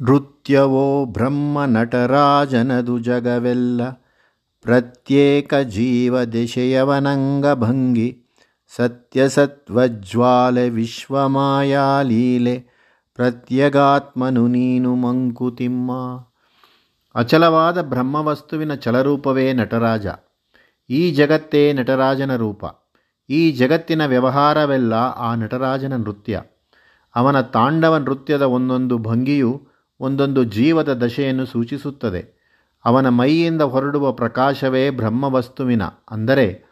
ನೃತ್ಯವೋ ಬ್ರಹ್ಮ ನಟರಾಜನದು ಜಗವೆಲ್ಲ. ಪ್ರತ್ಯೇಕ ಜೀವ ದಿಶೆಯವನಂಗಭಂಗಿ ಸತ್ಯಸತ್ವಜ್ವಾಲೆ ವಿಶ್ವಮಾಯಾಲೀಲೆ ಪ್ರತ್ಯಗಾತ್ಮನು ನೀನು ಮಂಕುತಿಮ್ಮ. ಅಚಲವಾದ ಬ್ರಹ್ಮವಸ್ತುವಿನ ಚಲರೂಪವೇ ನಟರಾಜ. ಈ ಜಗತ್ತೇ ನಟರಾಜನ ರೂಪ. ಈ ಜಗತ್ತಿನ ವ್ಯವಹಾರವೆಲ್ಲ ಆ ನಟರಾಜನ ನೃತ್ಯ. ಅವನ ತಾಂಡವ ನೃತ್ಯದ ಒಂದೊಂದು ಭಂಗಿಯು ಒಂದೊಂದು ಜೀವದ ದಶೆಯನ್ನು ಸೂಚಿಸುತ್ತದೆ. ಅವನ ಮೈಯಿಂದ ಹೊರಡುವ ಪ್ರಕಾಶವೇ ಬ್ರಹ್ಮವಸ್ತುವಿನ, ಅಂದರೆ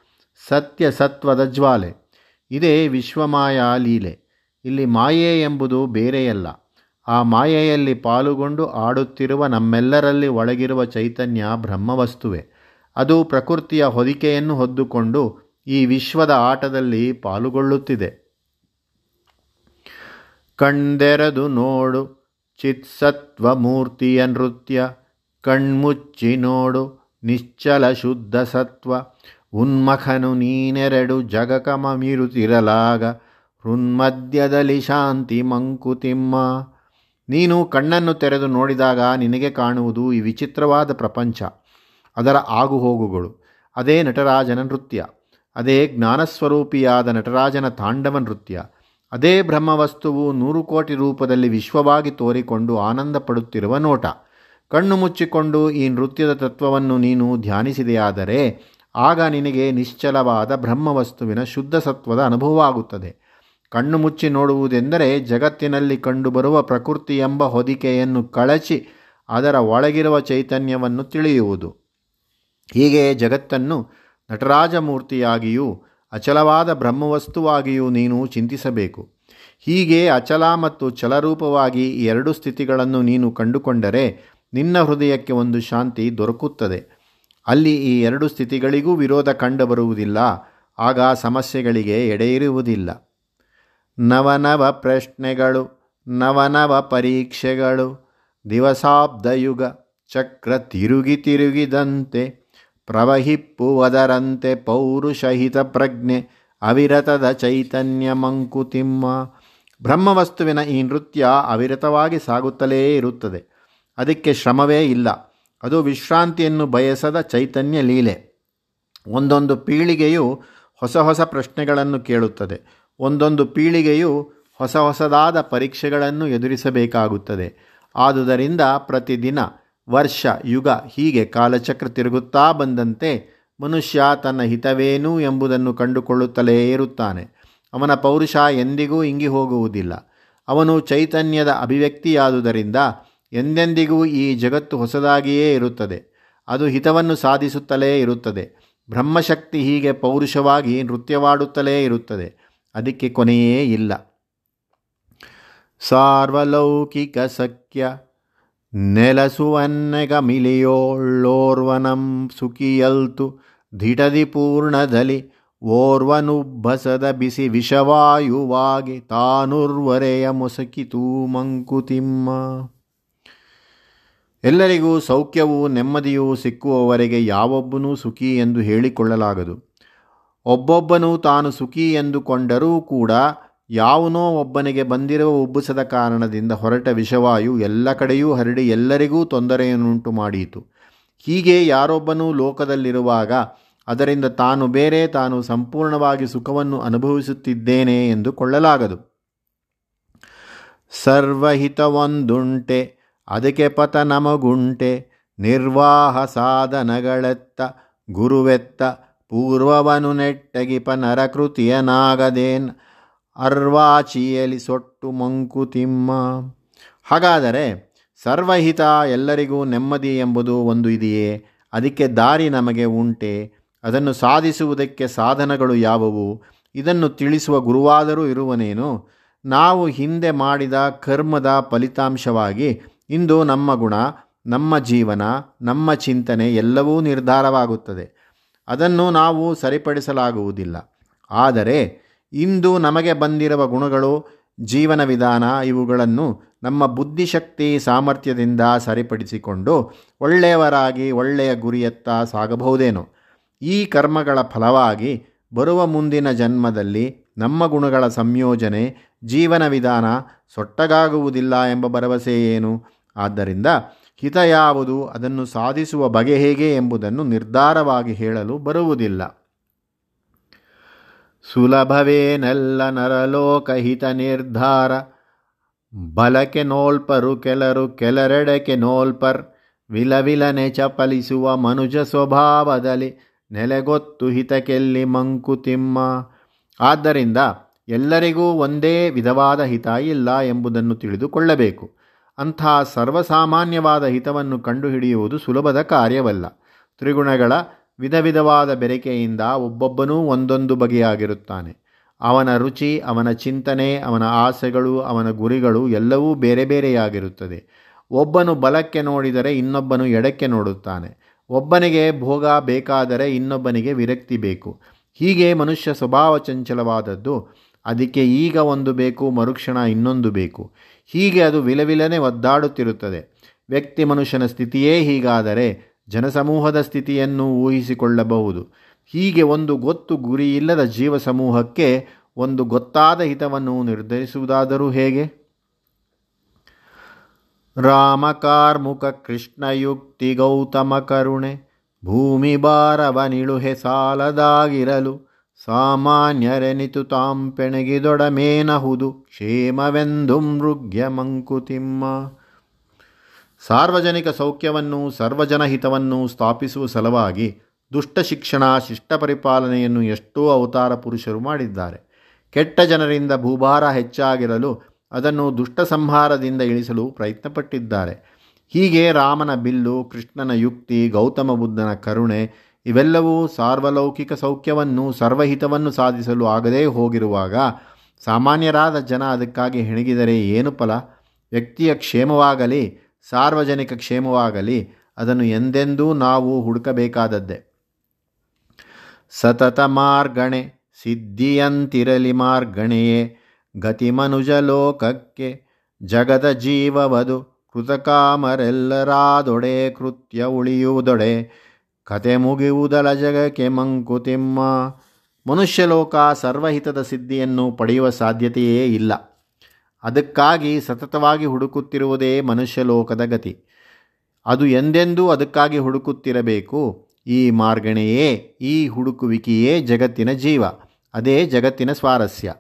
ಸತ್ಯ ಸತ್ವದ ಜ್ವಾಲೆ. ಇದೇ ವಿಶ್ವಮಾಯಾ ಲೀಲೆ. ಇಲ್ಲಿ ಮಾಯೆ ಎಂಬುದು ಬೇರೆಯಲ್ಲ. ಆ ಮಾಯೆಯಲ್ಲಿ ಪಾಲುಗೊಂಡು ಆಡುತ್ತಿರುವ ನಮ್ಮೆಲ್ಲರಲ್ಲಿ ಒಳಗಿರುವ ಚೈತನ್ಯ ಬ್ರಹ್ಮವಸ್ತುವೆ. ಅದು ಪ್ರಕೃತಿಯ ಹೊದಿಕೆಯನ್ನು ಹೊದ್ದುಕೊಂಡು ಈ ವಿಶ್ವದ ಆಟದಲ್ಲಿ ಪಾಲುಗೊಳ್ಳುತ್ತಿದೆ. ಕಂಡೆರದು ನೋಡು ಚಿತ್ಸತ್ವ ಮೂರ್ತಿಯ ನೃತ್ಯ ಕಣ್ಮುಚ್ಚಿ ನೋಡು ನಿಶ್ಚಲ ಶುದ್ಧ ಸತ್ವ, ಉನ್ಮಖನು ನೀನೆರಡು ಜಗಕಮ ಮೀರುತಿರಲಾಗ, ಹೃನ್ಮಧ್ಯದಲ್ಲಿ ಶಾಂತಿ ಮಂಕುತಿಮ್ಮ. ನೀನು ಕಣ್ಣನ್ನು ತೆರೆದು ನೋಡಿದಾಗ ನಿನಗೆ ಕಾಣುವುದು ಈ ವಿಚಿತ್ರವಾದ ಪ್ರಪಂಚ. ಅದರ ಆಗುಹೋಗುಗಳು. ಅದೇ ನಟರಾಜನ ನೃತ್ಯ. ಅದೇ ಜ್ಞಾನಸ್ವರೂಪಿಯಾದ ನಟರಾಜನ ತಾಂಡವ ನೃತ್ಯ. ಅದೇ ಬ್ರಹ್ಮವಸ್ತುವು ನೂರು ಕೋಟಿ ರೂಪದಲ್ಲಿ ವಿಶ್ವವಾಗಿ ತೋರಿಕೊಂಡು ಆನಂದ ಪಡುತ್ತಿರುವ ನೋಟ. ಕಣ್ಣು ಮುಚ್ಚಿಕೊಂಡು ಈ ನೃತ್ಯದ ತತ್ವವನ್ನು ನೀನು ಧ್ಯಾನಿಸಿದೆಯಾದರೆ ಆಗ ನಿನಗೆ ನಿಶ್ಚಲವಾದ ಬ್ರಹ್ಮವಸ್ತುವಿನ ಶುದ್ಧ ಸತ್ವದ ಅನುಭವವಾಗುತ್ತದೆ. ಕಣ್ಣು ಮುಚ್ಚಿ ನೋಡುವುದೆಂದರೆ ಜಗತ್ತಿನಲ್ಲಿ ಕಂಡುಬರುವ ಪ್ರಕೃತಿ ಎಂಬ ಹೊದಿಕೆಯನ್ನು ಕಳಚಿ ಅದರ ಒಳಗಿರುವ ಚೈತನ್ಯವನ್ನು ತಿಳಿಯುವುದು. ಹೀಗೆ ಜಗತ್ತನ್ನು ನಟರಾಜಮೂರ್ತಿಯಾಗಿಯೂ ಅಚಲವಾದ ಬ್ರಹ್ಮವಸ್ತುವಾಗಿಯೂ ನೀನು ಚಿಂತಿಸಬೇಕು. ಹೀಗೆ ಅಚಲ ಮತ್ತು ಚಲರೂಪವಾಗಿ ಈ ಎರಡು ಸ್ಥಿತಿಗಳನ್ನು ನೀನು ಕಂಡುಕೊಂಡರೆ ನಿನ್ನ ಹೃದಯಕ್ಕೆ ಒಂದು ಶಾಂತಿ ದೊರಕುತ್ತದೆ. ಅಲ್ಲಿ ಈ ಎರಡು ಸ್ಥಿತಿಗಳಿಗೂ ವಿರೋಧ ಕಂಡುಬರುವುದಿಲ್ಲ, ಆಗ ಸಮಸ್ಯೆಗಳಿಗೆ ಎಡೆಯಿರುವುದಿಲ್ಲ. ನವನವ ಪ್ರಶ್ನೆಗಳು, ನವನವ ಪರೀಕ್ಷೆಗಳು, ದಿವಸಾಬ್ದಯುಗ, ಚಕ್ರ ತಿರುಗಿ ತಿರುಗಿದಂತೆ ಪ್ರವಹಿಪ್ಪುವುದರಂತೆ ಪೌರುಷಹಿತ ಪ್ರಜ್ಞೆ ಅವಿರತದ ಚೈತನ್ಯ ಮಂಕುತಿಮ್ಮ. ಬ್ರಹ್ಮವಸ್ತುವಿನ ಈ ನೃತ್ಯ ಅವಿರತವಾಗಿ ಸಾಗುತ್ತಲೇ ಇರುತ್ತದೆ. ಅದಕ್ಕೆ ಶ್ರಮವೇ ಇಲ್ಲ. ಅದು ವಿಶ್ರಾಂತಿಯನ್ನು ಬಯಸದ ಚೈತನ್ಯ ಲೀಲೆ. ಒಂದೊಂದು ಪೀಳಿಗೆಯು ಹೊಸ ಹೊಸ ಪ್ರಶ್ನೆಗಳನ್ನು ಕೇಳುತ್ತದೆ. ಒಂದೊಂದು ಪೀಳಿಗೆಯು ಹೊಸ ಹೊಸದಾದ ಪರೀಕ್ಷೆಗಳನ್ನು ಎದುರಿಸಬೇಕಾಗುತ್ತದೆ. ಆದುದರಿಂದ ಪ್ರತಿದಿನ ವರ್ಷ, ಯುಗ ಹೀಗೆ ಕಾಲಚಕ್ರ ತಿರುಗುತ್ತಾ ಬಂದಂತೆ ಮನುಷ್ಯ ತನ್ನ ಹಿತವೇನು ಎಂಬುದನ್ನು ಕಂಡುಕೊಳ್ಳುತ್ತಲೇ ಇರುತ್ತಾನೆ. ಅವನ ಪೌರುಷ ಎಂದಿಗೂ ಇಂಗಿ ಹೋಗುವುದಿಲ್ಲ. ಅವನು ಚೈತನ್ಯದ ಅಭಿವ್ಯಕ್ತಿಯಾದುದರಿಂದ ಎಂದೆಂದಿಗೂ ಈ ಜಗತ್ತು ಹೊಸದಾಗಿಯೇ ಇರುತ್ತದೆ. ಅದು ಹಿತವನ್ನು ಸಾಧಿಸುತ್ತಲೇ ಇರುತ್ತದೆ. ಬ್ರಹ್ಮಶಕ್ತಿ ಹೀಗೆ ಪೌರುಷವಾಗಿ ನೃತ್ಯವಾಡುತ್ತಲೇ ಇರುತ್ತದೆ. ಅದಕ್ಕೆ ಕೊನೆಯೇ ಇಲ್ಲ. ಸಾರ್ವಲೌಕಿಕ ಸಖ್ಯ ನೆಲಸುವನ್ನೆಗ ಮಿಲಿಯೋಳ್ಳೋರ್ವನಂ ಸುಖಿಯಲ್ತು ಧಿಟದಿ ಪೂರ್ಣದಲ್ಲಿ ಓರ್ವನುಬ್ಬಸದ ಬಿಸಿ ವಿಷವಾಯುವಾಗಿ ತಾನುರ್ವರೆಯ ಮೊಸಕಿತೂ ಮಂಕುತಿಮ್ಮ. ಎಲ್ಲರಿಗೂ ಸೌಖ್ಯವೂ ನೆಮ್ಮದಿಯೂ ಸಿಕ್ಕುವವರೆಗೆ ಯಾವೊಬ್ಬನೂ ಸುಖಿ ಎಂದು ಹೇಳಿಕೊಳ್ಳಲಾಗದು. ಒಬ್ಬೊಬ್ಬನು ತಾನು ಸುಖಿ ಎಂದುಕೊಂಡರೂ ಕೂಡ ಯಾವನೋ ಒಬ್ಬನಿಗೆ ಬಂದಿರುವ ಉಬ್ಬಸದ ಕಾರಣದಿಂದ ಹೊರಟ ವಿಷವಾಯು ಎಲ್ಲ ಕಡೆಯೂ ಹರಡಿ ಎಲ್ಲರಿಗೂ ತೊಂದರೆಯನ್ನುಂಟು ಮಾಡಿತು. ಹೀಗೆ ಯಾರೊಬ್ಬನೂ ಲೋಕದಲ್ಲಿರುವಾಗ ಅದರಿಂದ ತಾನು ಬೇರೆ ತಾನು ಸಂಪೂರ್ಣವಾಗಿ ಸುಖವನ್ನು ಅನುಭವಿಸುತ್ತಿದ್ದೇನೆ ಎಂದು ಕೊಳ್ಳಲಾಗದು. ಸರ್ವಹಿತವೊಂದುಂಟೆ, ಅದಕ್ಕೆ ಪತ ನಮಗುಂಟೆ, ನಿರ್ವಾಹ ಸಾಧನಗಳೆತ್ತ ಗುರುವೆತ್ತ ಪೂರ್ವವನು ನೆಟ್ಟಗಿಪ ನರಕೃತಿಯನಾಗದೇನ್ ಅರ್ವಾಚಿಯಲಿ ಸೊಟ್ಟು ಮಂಕುತಿಮ್ಮ ಹಾಗಾದರೆ ಸರ್ವಹಿತ ಎಲ್ಲರಿಗೂ ನೆಮ್ಮದಿ ಎಂಬುದು ಒಂದು ಇದೆಯೇ? ಅದಕ್ಕೆ ದಾರಿ ನಮಗೆ ಉಂಟೆ. ಅದನ್ನು ಸಾಧಿಸುವುದಕ್ಕೆ ಸಾಧನಗಳು ಯಾವುವು? ಇದನ್ನು ತಿಳಿಸುವ ಗುರುವಾದರೂ ಇರುವನೇನು? ನಾವು ಹಿಂದೆ ಮಾಡಿದ ಕರ್ಮದ ಫಲಿತಾಂಶವಾಗಿ ಇಂದು ನಮ್ಮ ಗುಣ, ನಮ್ಮ ಜೀವನ, ನಮ್ಮ ಚಿಂತನೆ ಎಲ್ಲವೂ ನಿರ್ಧಾರವಾಗುತ್ತದೆ. ಅದನ್ನು ನಾವು ಸರಿಪಡಿಸಲಾಗುವುದಿಲ್ಲ. ಆದರೆ ಇಂದು ನಮಗೆ ಬಂದಿರುವ ಗುಣಗಳು, ಜೀವನ ವಿಧಾನ ಇವುಗಳನ್ನು ನಮ್ಮ ಬುದ್ಧಿಶಕ್ತಿ ಸಾಮರ್ಥ್ಯದಿಂದ ಸರಿಪಡಿಸಿಕೊಂಡು ಒಳ್ಳೆಯವರಾಗಿ ಒಳ್ಳೆಯ ಗುರಿಯತ್ತ ಸಾಗಬಹುದೇನೋ. ಈ ಕರ್ಮಗಳ ಫಲವಾಗಿ ಬರುವ ಮುಂದಿನ ಜನ್ಮದಲ್ಲಿ ನಮ್ಮ ಗುಣಗಳ ಸಂಯೋಜನೆ, ಜೀವನ ವಿಧಾನ ಸೊಟ್ಟಗಾಗುವುದಿಲ್ಲ ಎಂಬ ಭರವಸೆ ಏನು? ಆದ್ದರಿಂದ ಹಿತ ಯಾವುದು? ಅದನ್ನು ಸಾಧಿಸುವ ಬಗೆ ಹೇಗೆ ಎಂಬುದನ್ನು ನಿರ್ಧಾರವಾಗಿ ಹೇಳಲು ಬರುವುದಿಲ್ಲ. ಸುಲಭವೇನೆಲ್ಲ ನರಲೋಕಹಿತ ನಿರ್ಧಾರ. ಬಲಕೆ ನೋಲ್ಪರು ಕೆಲರು ಕೆಲರೆಡಕೆ ನೋಲ್ಪರ್. ವಿಲವಿಲನೆ ಚಪಲಿಸುವ ಮನುಜ ಸ್ವಭಾವದಲ್ಲಿ ನೆಲೆಗೊತ್ತು ಹಿತಕೆಲ್ಲಿ ಮಂಕುತಿಮ್ಮ ಆದ್ದರಿಂದ ಎಲ್ಲರಿಗೂ ಒಂದೇ ವಿಧವಾದ ಹಿತ ಇಲ್ಲ ಎಂಬುದನ್ನು ತಿಳಿದುಕೊಳ್ಳಬೇಕು. ಅಂಥ ಸರ್ವಸಾಮಾನ್ಯವಾದ ಹಿತವನ್ನು ಕಂಡುಹಿಡಿಯುವುದು ಸುಲಭದ ಕಾರ್ಯವಲ್ಲ. ತ್ರಿಗುಣಗಳ ವಿಧ ವಿಧವಾದ ಬೆರಕೆಯಿಂದ ಒಬ್ಬೊಬ್ಬನೂ ಒಂದೊಂದು ಬಗೆಯಾಗಿರುತ್ತಾನೆ. ಅವನ ರುಚಿ, ಅವನ ಚಿಂತನೆ, ಅವನ ಆಸೆಗಳು, ಅವನ ಗುರಿಗಳು ಎಲ್ಲವೂ ಬೇರೆ ಬೇರೆಯಾಗಿರುತ್ತದೆ. ಒಬ್ಬನು ಬಲಕ್ಕೆ ನೋಡಿದರೆ ಇನ್ನೊಬ್ಬನು ಎಡಕ್ಕೆ ನೋಡುತ್ತಾನೆ. ಒಬ್ಬನಿಗೆ ಭೋಗ ಬೇಕಾದರೆ ಇನ್ನೊಬ್ಬನಿಗೆ ವಿರಕ್ತಿ ಬೇಕು. ಹೀಗೆ ಮನುಷ್ಯ ಸ್ವಭಾವ ಚಂಚಲವಾದದ್ದು, ಅದಕ್ಕೆ ಈಗ ಒಂದು ಬೇಕು, ಮರುಕ್ಷಣ ಇನ್ನೊಂದು ಬೇಕು. ಹೀಗೆ ಅದು ವಿಲವಿಲನೆ ಒದ್ದಾಡುತ್ತಿರುತ್ತದೆ. ವ್ಯಕ್ತಿ ಮನುಷ್ಯನ ಸ್ಥಿತಿಯೇ ಹೀಗಾದರೆ ಜನಸಮೂಹದ ಸ್ಥಿತಿಯನ್ನು ಊಹಿಸಿಕೊಳ್ಳಬಹುದು. ಹೀಗೆ ಒಂದು ಗೊತ್ತು ಗುರಿಯಿಲ್ಲದ ಜೀವ ಸಮೂಹಕ್ಕೆ ಒಂದು ಗೊತ್ತಾದ ಹಿತವನ್ನು ನಿರ್ಧರಿಸುವುದಾದರೂ ಹೇಗೆ? ರಾಮಕಾರ್ಮುಕ ಕೃಷ್ಣಯುಕ್ತಿ ಗೌತಮ ಕರುಣೆ, ಭೂಮಿ ಬಾರವನಿಳುಹೆ ಸಾಲದಾಗಿರಲು ಸಾಮಾನ್ಯರೆನಿತು ತಾಂಪೆಣಗಿದೊಡಮೇನಹುದು ಕ್ಷೇಮವೆಂದು ಮೃಗ್ಯ ಮಂಕುತಿಮ್ಮ ಸಾರ್ವಜನಿಕ ಸೌಖ್ಯವನ್ನು ಸರ್ವಜನಹಿತವನ್ನು ಸ್ಥಾಪಿಸುವ ಸಲುವಾಗಿ ದುಷ್ಟ ಶಿಕ್ಷಣ, ಶಿಷ್ಟ ಪರಿಪಾಲನೆಯನ್ನು ಎಷ್ಟೋ ಅವತಾರ ಪುರುಷರು ಮಾಡಿದ್ದಾರೆ. ಕೆಟ್ಟ ಜನರಿಂದ ಭೂಭಾರ ಹೆಚ್ಚಾಗಿರಲು ಅದನ್ನು ದುಷ್ಟ ಸಂಹಾರದಿಂದ ಇಳಿಸಲು ಪ್ರಯತ್ನಪಟ್ಟಿದ್ದಾರೆ. ಹೀಗೆ ರಾಮನ ಬಿಲ್ಲು, ಕೃಷ್ಣನ ಯುಕ್ತಿ, ಗೌತಮ ಬುದ್ಧನ ಕರುಣೆ ಇವೆಲ್ಲವೂ ಸಾರ್ವಲೌಕಿಕ ಸೌಖ್ಯವನ್ನು ಸರ್ವಹಿತವನ್ನು ಸಾಧಿಸಲು ಆಗದೇ ಹೋಗಿರುವಾಗ ಸಾಮಾನ್ಯರಾದ ಜನ ಅದಕ್ಕಾಗಿ ಹೆಣಗಿದರೆ ಏನು ಫಲ? ವ್ಯಕ್ತಿಯ ಕ್ಷೇಮವಾಗಲಿ ಸಾರ್ವಜನಿಕ ಕ್ಷೇಮವಾಗಲಿ, ಅದನ್ನು ಎಂದೆಂದೂ ನಾವು ಹುಡುಕಬೇಕಾದದ್ದೇ. ಸತತ ಮಾರ್ಗಣೆ, ಸಿದ್ಧಿಯಂತಿರಲಿ ಮಾರ್ಗಣೆಯೇ, ಗತಿಮನುಜ ಲೋಕಕ್ಕೆ, ಜಗದ ಜೀವವದು, ಕೃತಕಾಮರೆಲ್ಲರಾದೊಡೆ, ಕೃತ್ಯ ಉಳಿಯುವುದೊಡೆ, ಕತೆ ಮುಗಿಯುವುದಲ ಜಗಕ್ಕೆ ಮಂಕುತಿಮ್ಮ ಮನುಷ್ಯಲೋಕ ಸರ್ವಹಿತದ ಸಿದ್ಧಿಯನ್ನು ಪಡೆಯುವ ಸಾಧ್ಯತೆಯೇ ಇಲ್ಲ. ಅದಕ್ಕಾಗಿ ಸತತವಾಗಿ ಹುಡುಕುತ್ತಿರುವುದೇ ಮನುಷ್ಯ ಲೋಕದ ಗತಿ. ಅದು ಎಂದೆಂದೂ ಅದಕ್ಕಾಗಿ ಹುಡುಕುತ್ತಿರಬೇಕು. ಈ ಮಾರ್ಗಣೆಯೇ, ಈ ಹುಡುಕುವಿಕೆಯೇ ಜಗತ್ತಿನ ಜೀವ. ಅದೇ ಜಗತ್ತಿನ ಸ್ವಾರಸ್ಯ.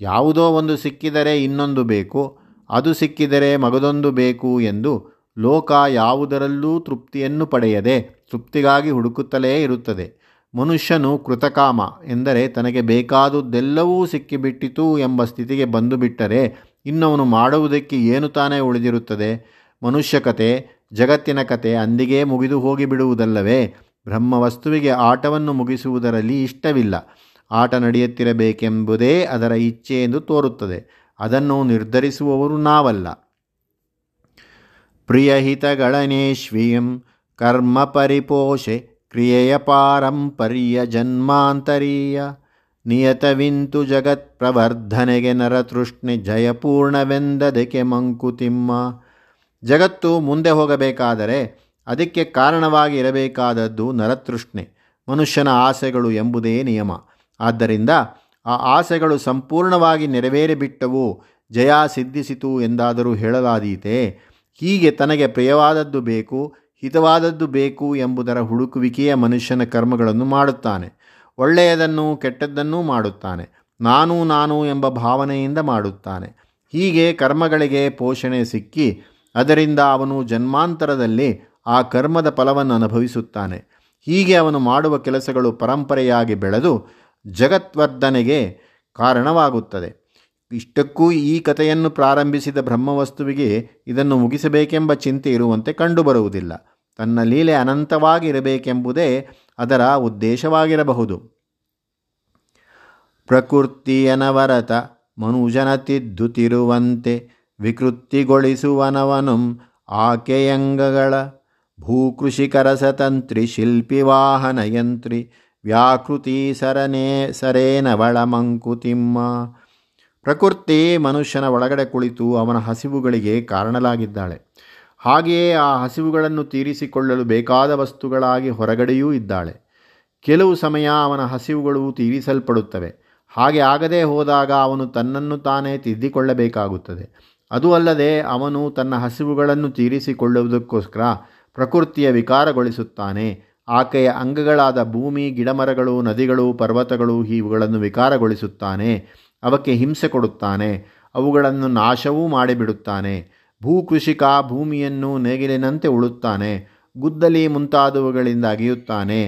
ಯಾವುದೋ ಒಂದು ಸಿಕ್ಕಿದರೆ ಇನ್ನೊಂದು ಬೇಕು. ಅದು ಸಿಕ್ಕಿದರೆ ಮಗದೊಂದು ಬೇಕು ಎಂದು ಲೋಕ ಯಾವುದರಲ್ಲೂ ತೃಪ್ತಿಯನ್ನು ಪಡೆಯದೆ, ತೃಪ್ತಿಗಾಗಿ ಹುಡುಕುತ್ತಲೇ ಇರುತ್ತದೆ. ಮನುಷ್ಯನು ಕೃತಕಾಮ ಎಂದರೆ ತನಗೆ ಬೇಕಾದುದೆಲ್ಲವೂ ಸಿಕ್ಕಿಬಿಟ್ಟಿತು ಎಂಬ ಸ್ಥಿತಿಗೆ ಬಂದು ಬಿಟ್ಟರೆ ಇನ್ನವನು ಮಾಡುವುದಕ್ಕೆ ಏನು ತಾನೇ ಉಳಿದಿರುತ್ತದೆ? ಮನುಷ್ಯ ಕತೆ ಜಗತ್ತಿನ ಕತೆ ಅಂದಿಗೇ ಮುಗಿದು ಹೋಗಿಬಿಡುವುದಲ್ಲವೇ? ಬ್ರಹ್ಮವಸ್ತುವಿಗೆ ಆಟವನ್ನು ಮುಗಿಸುವುದರಲ್ಲಿ ಇಷ್ಟವಿಲ್ಲ. ಆಟ ನಡೆಯುತ್ತಿರಬೇಕೆಂಬುದೇ ಅದರ ಇಚ್ಛೆ ಎಂದು ತೋರುತ್ತದೆ. ಅದನ್ನು ನಿರ್ಧರಿಸುವವರು ನಾವಲ್ಲ. ಪ್ರಿಯಹಿತಗಳನೇಶ್ವಿಯಂ ಕರ್ಮ ಪರಿಪೋಷೆ ಕ್ರಿಯೆಯ ಪಾರಂಪರ್ಯ ಜನ್ಮಾಂತರೀಯ. ನಿಯತವಿಂತು ಜಗತ್ ಪ್ರವರ್ಧನೆಗೆ ನರತೃಷ್ಣೆ ಜಯಪೂರ್ಣವೆಂದದಕ್ಕೆ ಮಂಕುತಿಮ್ಮ. ಜಗತ್ತು ಮುಂದೆ ಹೋಗಬೇಕಾದರೆ ಅದಕ್ಕೆ ಕಾರಣವಾಗಿ ಇರಬೇಕಾದದ್ದು ನರತೃಷ್ಣೆ, ಮನುಷ್ಯನ ಆಸೆಗಳು ಎಂಬುದೇ ನಿಯಮ. ಆದ್ದರಿಂದ ಆ ಆಸೆಗಳು ಸಂಪೂರ್ಣವಾಗಿ ನೆರವೇರಿಬಿಟ್ಟವು, ಜಯ ಸಿದ್ಧಿಸಿತು ಎಂದಾದರೂ ಹೇಳಲಾದೀತೆ. ಹೀಗೆ ತನಗೆ ಪ್ರಿಯವಾದದ್ದು ಬೇಕು, ಹಿತವಾದದ್ದು ಬೇಕು ಎಂಬುದರ ಹುಡುಕುವಿಕೆಯ ಮನುಷ್ಯನ ಕರ್ಮಗಳನ್ನು ಮಾಡುತ್ತಾನೆ. ಒಳ್ಳೆಯದನ್ನು ಕೆಟ್ಟದ್ದನ್ನೂ ಮಾಡುತ್ತಾನೆ. ನಾನು ನಾನು ಎಂಬ ಭಾವನೆಯಿಂದ ಮಾಡುತ್ತಾನೆ. ಹೀಗೆ ಕರ್ಮಗಳಿಗೆ ಪೋಷಣೆ ಸಿಕ್ಕಿ ಅದರಿಂದ ಅವನು ಜನ್ಮಾಂತರದಲ್ಲಿ ಆ ಕರ್ಮದ ಫಲವನ್ನು ಅನುಭವಿಸುತ್ತಾನೆ. ಹೀಗೆ ಅವನು ಮಾಡುವ ಕೆಲಸಗಳು ಪರಂಪರೆಯಾಗಿ ಬೆಳೆದು ಜಗತ್ವರ್ಧನೆಗೆ ಕಾರಣವಾಗುತ್ತದೆ. ಇಷ್ಟಕ್ಕೂ ಈ ಕಥೆಯನ್ನು ಪ್ರಾರಂಭಿಸಿದ ಬ್ರಹ್ಮವಸ್ತುವಿಗೆ ಇದನ್ನು ಮುಗಿಸಬೇಕೆಂಬ ಚಿಂತೆ ಇರುವಂತೆ ಕಂಡುಬರುವುದಿಲ್ಲ. ತನ್ನ ಲೀಲೆ ಅನಂತವಾಗಿರಬೇಕೆಂಬುದೇ ಅದರ ಉದ್ದೇಶವಾಗಿರಬಹುದು. ಪ್ರಕೃತಿಯನವರತ ಮನುಜನ ತಿದ್ದುತಿರುವಂತೆ ವಿಕೃತಿಗೊಳಿಸುವನವನು ಆಕೆಯಂಗಗಳ ಭೂಕೃಷಿಕರ ಸತಂತ್ರಿ ಶಿಲ್ಪಿ ವಾಹನಯಂತ್ರಿ ವ್ಯಾಕೃತಿ ಸರನೇ ಸರೇನವಳ ಮಂಕುತಿಮ್ಮ ಪ್ರಕೃತಿ ಮನುಷ್ಯನ ಒಳಗಡೆ ಕುಳಿತು ಅವನ ಹಸಿವುಗಳಿಗೆ ಕಾರಣಲಾಗಿದ್ದಾಳೆ ಹಾಗೆಯೇ ಆ ಹಸಿವುಗಳನ್ನು ತೀರಿಸಿಕೊಳ್ಳಲು ಬೇಕಾದ ವಸ್ತುಗಳಾಗಿ ಹೊರಗಡೆಯೂ ಇದ್ದಾಳೆ. ಕೆಲವು ಸಮಯ ಅವನ ಹಸಿವುಗಳು ತೀರಿಸಲ್ಪಡುತ್ತವೆ. ಹಾಗೆ ಆಗದೇ ಹೋದಾಗ ಅವನು ತನ್ನನ್ನು ತಾನೇ ತಿದ್ದಿಕೊಳ್ಳಬೇಕಾಗುತ್ತದೆ. ಅದು ಅಲ್ಲದೆ ಅವನು ತನ್ನ ಹಸಿವುಗಳನ್ನು ತೀರಿಸಿಕೊಳ್ಳುವುದಕ್ಕೋಸ್ಕರ ಪ್ರಕೃತಿಯ ವಿಕಾರಗೊಳಿಸುತ್ತಾನೆ. ಆಕೆಯ ಅಂಗಗಳಾದ ಭೂಮಿ, ಗಿಡಮರಗಳು, ನದಿಗಳು, ಪರ್ವತಗಳು ಇವುಗಳನ್ನು ವಿಕಾರಗೊಳಿಸುತ್ತಾನೆ. ಅವಕ್ಕೆ ಹಿಂಸೆ ಕೊಡುತ್ತಾನೆ. ಅವುಗಳನ್ನು ನಾಶವೂ ಮಾಡಿಬಿಡುತ್ತಾನೆ. ಭೂಕೃಷಿಕ ಭೂಮಿಯನ್ನು ನೇಗಿಲಿನಂತೆ ಉಳುತ್ತಾನೆ, ಗುದ್ದಲಿ ಮುಂತಾದವುಗಳಿಂದ ಅಗೆಯುತ್ತಾನೆ.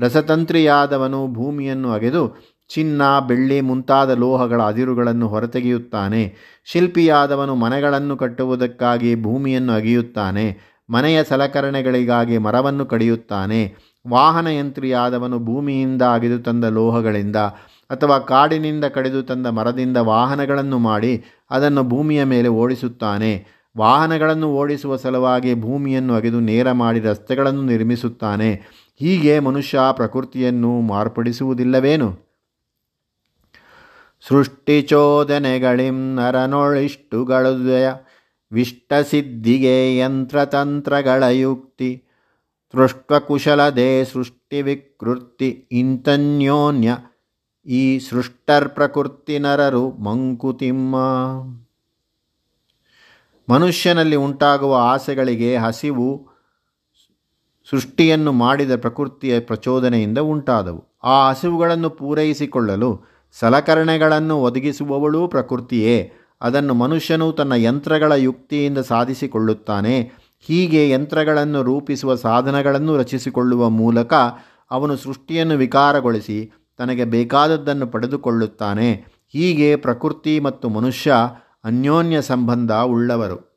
ರಸತಂತ್ರಿಯಾದವನು ಭೂಮಿಯನ್ನು ಅಗೆದು ಚಿನ್ನ, ಬೆಳ್ಳಿ ಮುಂತಾದ ಲೋಹಗಳ ಅದಿರುಗಳನ್ನು ಹೊರತೆಗೆಯುತ್ತಾನೆ. ಶಿಲ್ಪಿಯಾದವನು ಮನೆಗಳನ್ನು ಕಟ್ಟುವುದಕ್ಕಾಗಿ ಭೂಮಿಯನ್ನು ಅಗೆಯುತ್ತಾನೆ, ಮನೆಯ ಸಲಕರಣೆಗಳಿಗಾಗಿ ಮರವನ್ನು ಕಡಿಯುತ್ತಾನೆ. ವಾಹನಯಂತ್ರಿಯಾದವನು ಭೂಮಿಯಿಂದ ಅಗೆದು ತಂದ ಲೋಹಗಳಿಂದ ಅಥವಾ ಕಾಡಿನಿಂದ ಕಡಿದು ತಂದ ಮರದಿಂದ ವಾಹನಗಳನ್ನು ಮಾಡಿ ಅದನ್ನು ಭೂಮಿಯ ಮೇಲೆ ಓಡಿಸುತ್ತಾನೆ. ವಾಹನಗಳನ್ನು ಓಡಿಸುವ ಸಲುವಾಗಿ ಭೂಮಿಯನ್ನು ಅಗೆದು ನೇರ ಮಾಡಿ ರಸ್ತೆಗಳನ್ನು ನಿರ್ಮಿಸುತ್ತಾನೆ. ಹೀಗೆ ಮನುಷ್ಯ ಪ್ರಕೃತಿಯನ್ನು ಮಾರ್ಪಡಿಸುವುದಿಲ್ಲವೇನು? ಸೃಷ್ಟಿಚೋದನೆಗಳಿಂ ನರನೊಳಿಷ್ಟುಗಳುದಯ, ವಿಷ್ಟಸಿದ್ಧಿಗೆ ಯಂತ್ರತಂತ್ರಗಳ ಯುಕ್ತಿ ತೃಷ್ಟ್ವಕುಶಲದೆ ಸೃಷ್ಟಿ ವಿಕೃತಿ ಇಂತನ್ಯೋನ್ಯ ಈ ಸೃಷ್ಟರ್ ಪ್ರಕೃತಿ ನರರು ಮಂಕುತಿಮ್ಮ. ಮನುಷ್ಯನಲ್ಲಿ ಉಂಟಾಗುವ ಆಸೆಗಳಿಗೆ ಹಸಿವು ಸೃಷ್ಟಿಯನ್ನು ಮಾಡಿದ ಪ್ರಕೃತಿಯ ಪ್ರಚೋದನೆಯಿಂದ ಉಂಟಾದವು. ಆ ಹಸಿವುಗಳನ್ನು ಪೂರೈಸಿಕೊಳ್ಳಲು ಸಲಕರಣೆಗಳನ್ನು ಒದಗಿಸುವವಳೂ ಪ್ರಕೃತಿಯೇ. ಅದನ್ನು ಮನುಷ್ಯನು ತನ್ನ ಯಂತ್ರಗಳ ಯುಕ್ತಿಯಿಂದ ಸಾಧಿಸಿಕೊಳ್ಳುತ್ತಾನೆ. ಹೀಗೆ ಯಂತ್ರಗಳನ್ನು ರೂಪಿಸುವ ಸಾಧನಗಳನ್ನು ರಚಿಸಿಕೊಳ್ಳುವ ಮೂಲಕ ಅವನು ಸೃಷ್ಟಿಯನ್ನು ವಿಕಾರಗೊಳಿಸಿ ತನಗೆ ಬೇಕಾದದ್ದನ್ನು ಪಡೆದುಕೊಳ್ಳುತ್ತಾನೆ. ಹೀಗೆ ಪ್ರಕೃತಿ ಮತ್ತು ಮನುಷ್ಯ ಅನ್ಯೋನ್ಯ ಸಂಬಂಧ ಉಳ್ಳವರು.